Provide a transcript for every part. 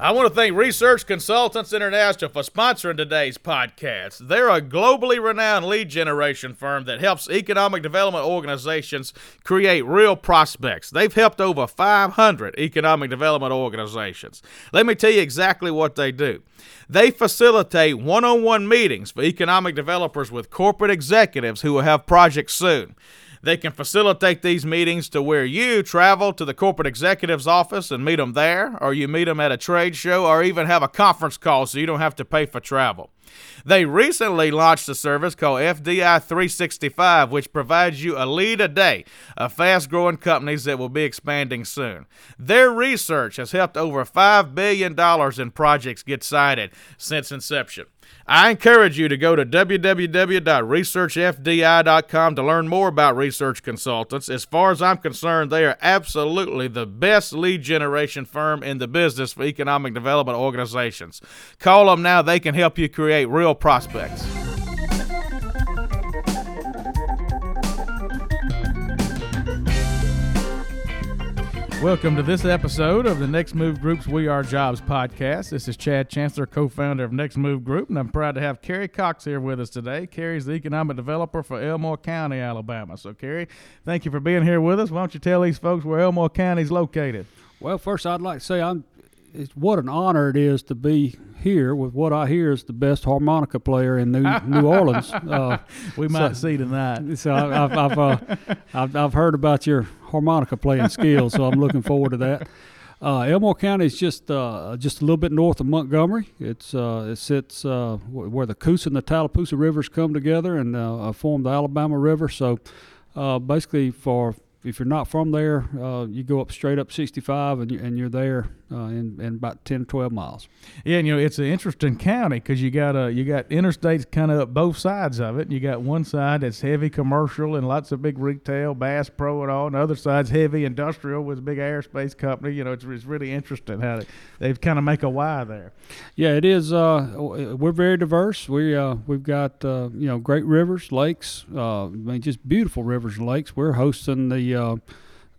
I want to thank Research Consultants International for sponsoring today's podcast. They're a globally renowned lead generation firm that helps economic development organizations create real prospects. They've helped over 500 economic development organizations. Let me tell you exactly what they do. They facilitate one on one meetings for economic developers with corporate executives who will have projects soon. They can facilitate these meetings to where you travel to the corporate executive's office and meet them there, or you meet them at a trade show, or even have a conference call so you don't have to pay for travel. They recently launched a service called FDI 365, which provides you a lead a day of fast growing companies that will be expanding soon. Their research has helped over $5 billion in projects get sited since inception. I encourage you to go to www.researchfdi.com to learn more about research consultants. As far as I'm concerned, they are absolutely the best lead generation firm in the business for economic development organizations. Call them now, they can help you create real prospects. Welcome to this episode of the Next Move Group's We Are Jobs podcast. This is Chad Chancellor, co founder of Next Move Group, and I'm proud to have Kerry Cox here with us today. Kerry's the economic developer for Elmore County, Alabama. So, Kerry, thank you for being here with us. Why don't you tell these folks where Elmore County is located? Well, first, I'd like to say I'm it's what an honor it is to be here with what I hear is the best harmonica player in New New Orleans. Uh, we might so, see tonight. So I've I've, uh, I've, I've heard about your harmonica playing skills, so I'm looking forward to that. Uh, Elmore County is just uh, just a little bit north of Montgomery. It's uh, it sits uh, where the Coosa and the Tallapoosa rivers come together and uh, form the Alabama River. So uh, basically, for if you're not from there, uh, you go up straight up 65 and, you, and you're there uh, in, in about 10 12 miles. Yeah, and you know it's an interesting county because you got uh, you got interstates kind of up both sides of it. You got one side that's heavy commercial and lots of big retail, Bass Pro and all, and the other side's heavy industrial with a big aerospace company. You know, it's, it's really interesting how they, they've kind of make a Y there. Yeah, it is. Uh, we're very diverse. We uh, we've got uh, you know great rivers, lakes. Uh, I mean, just beautiful rivers and lakes. We're hosting the uh,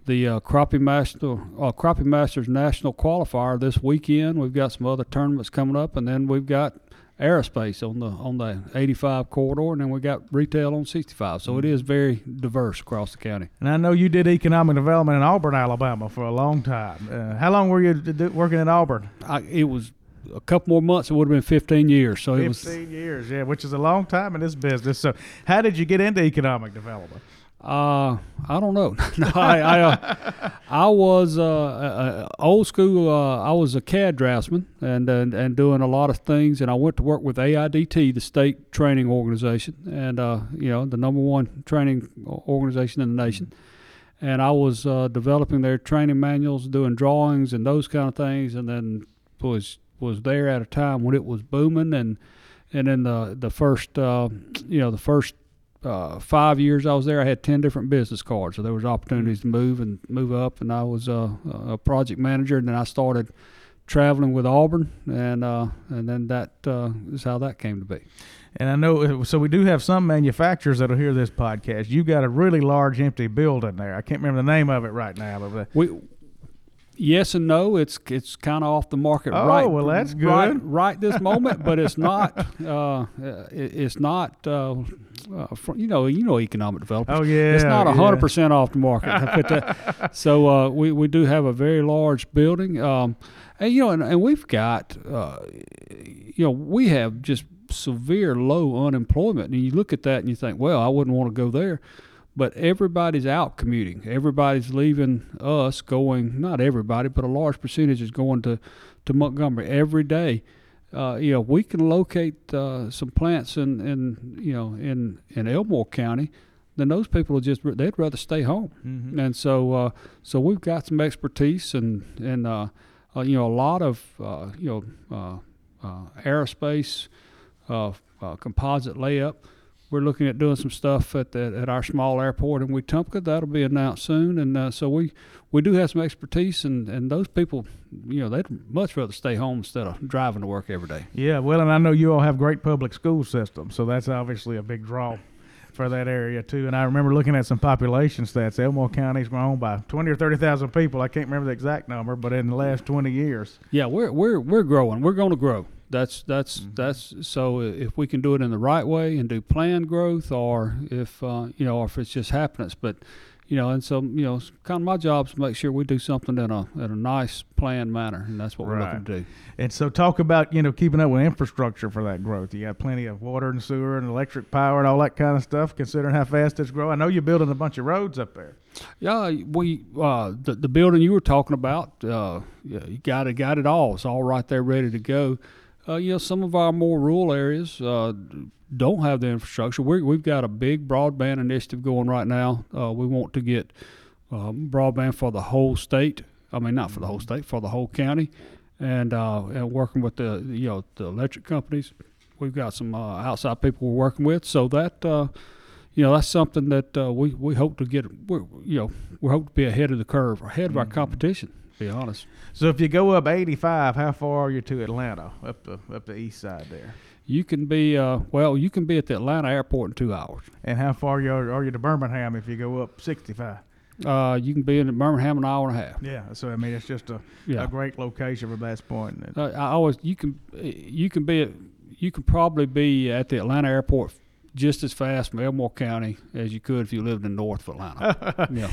the uh, Crappie Master uh, Crappie Masters National Qualifier this weekend. We've got some other tournaments coming up, and then we've got aerospace on the on the 85 corridor, and then we got retail on 65. So it is very diverse across the county. And I know you did economic development in Auburn, Alabama, for a long time. Uh, how long were you do, working in Auburn? I, it was a couple more months. It would have been 15 years. So 15 it was 15 years, yeah, which is a long time in this business. So how did you get into economic development? Uh, I don't know. no, I I, uh, I was uh, uh, old school. Uh, I was a CAD draftsman and, and and doing a lot of things. And I went to work with AIDT, the state training organization, and uh, you know the number one training organization in the nation. And I was uh, developing their training manuals, doing drawings and those kind of things. And then was was there at a time when it was booming and and in the the first uh, you know the first uh, five years I was there, I had ten different business cards. So there was opportunities to move and move up, and I was uh, a project manager. And then I started traveling with Auburn, and uh, and then that uh, is how that came to be. And I know, uh, so we do have some manufacturers that'll hear this podcast. You've got a really large empty building there. I can't remember the name of it right now, but we yes and no. It's it's kind of off the market oh, right. well, that's good. Right, right this moment, but it's not. Uh, it's not. Uh, uh, you know, you know, economic development. Oh yeah, it's not hundred yeah. percent off the market. so uh, we we do have a very large building, um, and you know, and, and we've got, uh, you know, we have just severe low unemployment, and you look at that and you think, well, I wouldn't want to go there but everybody's out commuting. Everybody's leaving us, going not everybody, but a large percentage is going to to Montgomery every day. Uh, you know, we can locate uh, some plants in, in you know in in Elmore County. Then those people are just they'd rather stay home, mm-hmm. and so uh, so we've got some expertise and and uh, uh, you know a lot of uh, you know aerospace composite layup we're looking at doing some stuff at the, at our small airport in Wetumpka. That'll be announced soon, and uh, so we we do have some expertise, and, and those people, you know, they'd much rather stay home instead of driving to work every day. Yeah, well, and I know you all have great public school systems, so that's obviously a big draw. for that area too. And I remember looking at some population stats. Elmore County's grown by twenty or thirty thousand people. I can't remember the exact number, but in the last twenty years, Yeah, we're we're we're growing. We're going to grow. That's that's Mm-hmm. that's so if we can do it in the right way and do planned growth, or if uh, you know, or if it's just happiness. But you know, and so you know, it's kind of my job is to make sure we do something in a in a nice planned manner, and that's what we're looking to do. and so talk about you know keeping up with infrastructure for that growth. You got plenty of water and sewer and electric power and all that kind of stuff. Considering how fast it's growing, I know you're building a bunch of roads up there. Yeah, we uh, the the building you were talking about, uh, you got it, got it all. It's all right there, ready to go. Uh, you know, some of our more rural areas uh, don't have the infrastructure. we we've got a big broadband initiative going right now. Uh, we want to get um, broadband for the whole state. I mean, not for the whole state, for the whole county, and uh, and working with the you know the electric companies. We've got some uh, outside people we're working with, so that uh, you know that's something that uh, we we hope to get. We're, you know we hope to be ahead of the curve, ahead of our competition. Be honest, So if you go up 85, how far are you to Atlanta? Up the up the east side there. you can be uh, well, you can be at the Atlanta airport in two hours. And how far you are, are you to Birmingham if you go up 65? Uh, you can be in Birmingham an hour and a half. Yeah, so I mean it's just a, Yeah. a great location for that point. Uh, I always you can you can be at, you can probably be at the Atlanta airport just as fast from Elmore County as you could if you lived in north Atlanta. yeah.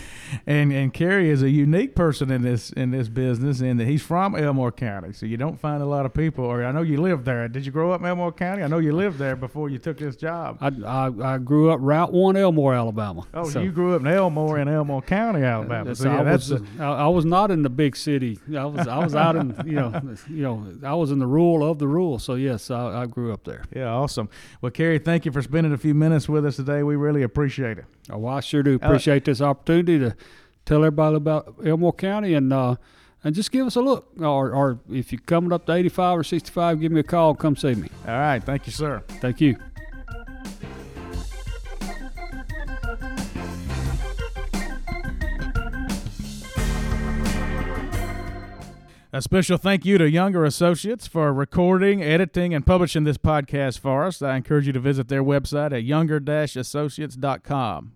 And and Kerry is a unique person in this in this business in that he's from Elmore County, so you don't find a lot of people. Or I know you lived there. Did you grow up in Elmore County? I know you lived there before you took this job. I, I, I grew up Route One, Elmore, Alabama. Oh, So- you grew up in Elmore in Elmore County, Alabama. So yeah, I that's was a- I, I was not in the big city. I was I was out in you know you know I was in the rule of the rule. So yes, I, I grew up there. yeah, awesome. Well, Kerry, thank you for spending a few minutes with us today. We really appreciate it. Oh, well, I sure do appreciate this opportunity to tell everybody about Elmore County and uh, and just give us a look. Or or if you're coming up to 85 or 65, give me a call. Come see me. All right, thank you, sir. Thank you. A special thank you to Younger Associates for recording, editing, and publishing this podcast for us. I encourage you to visit their website at younger-associates.com.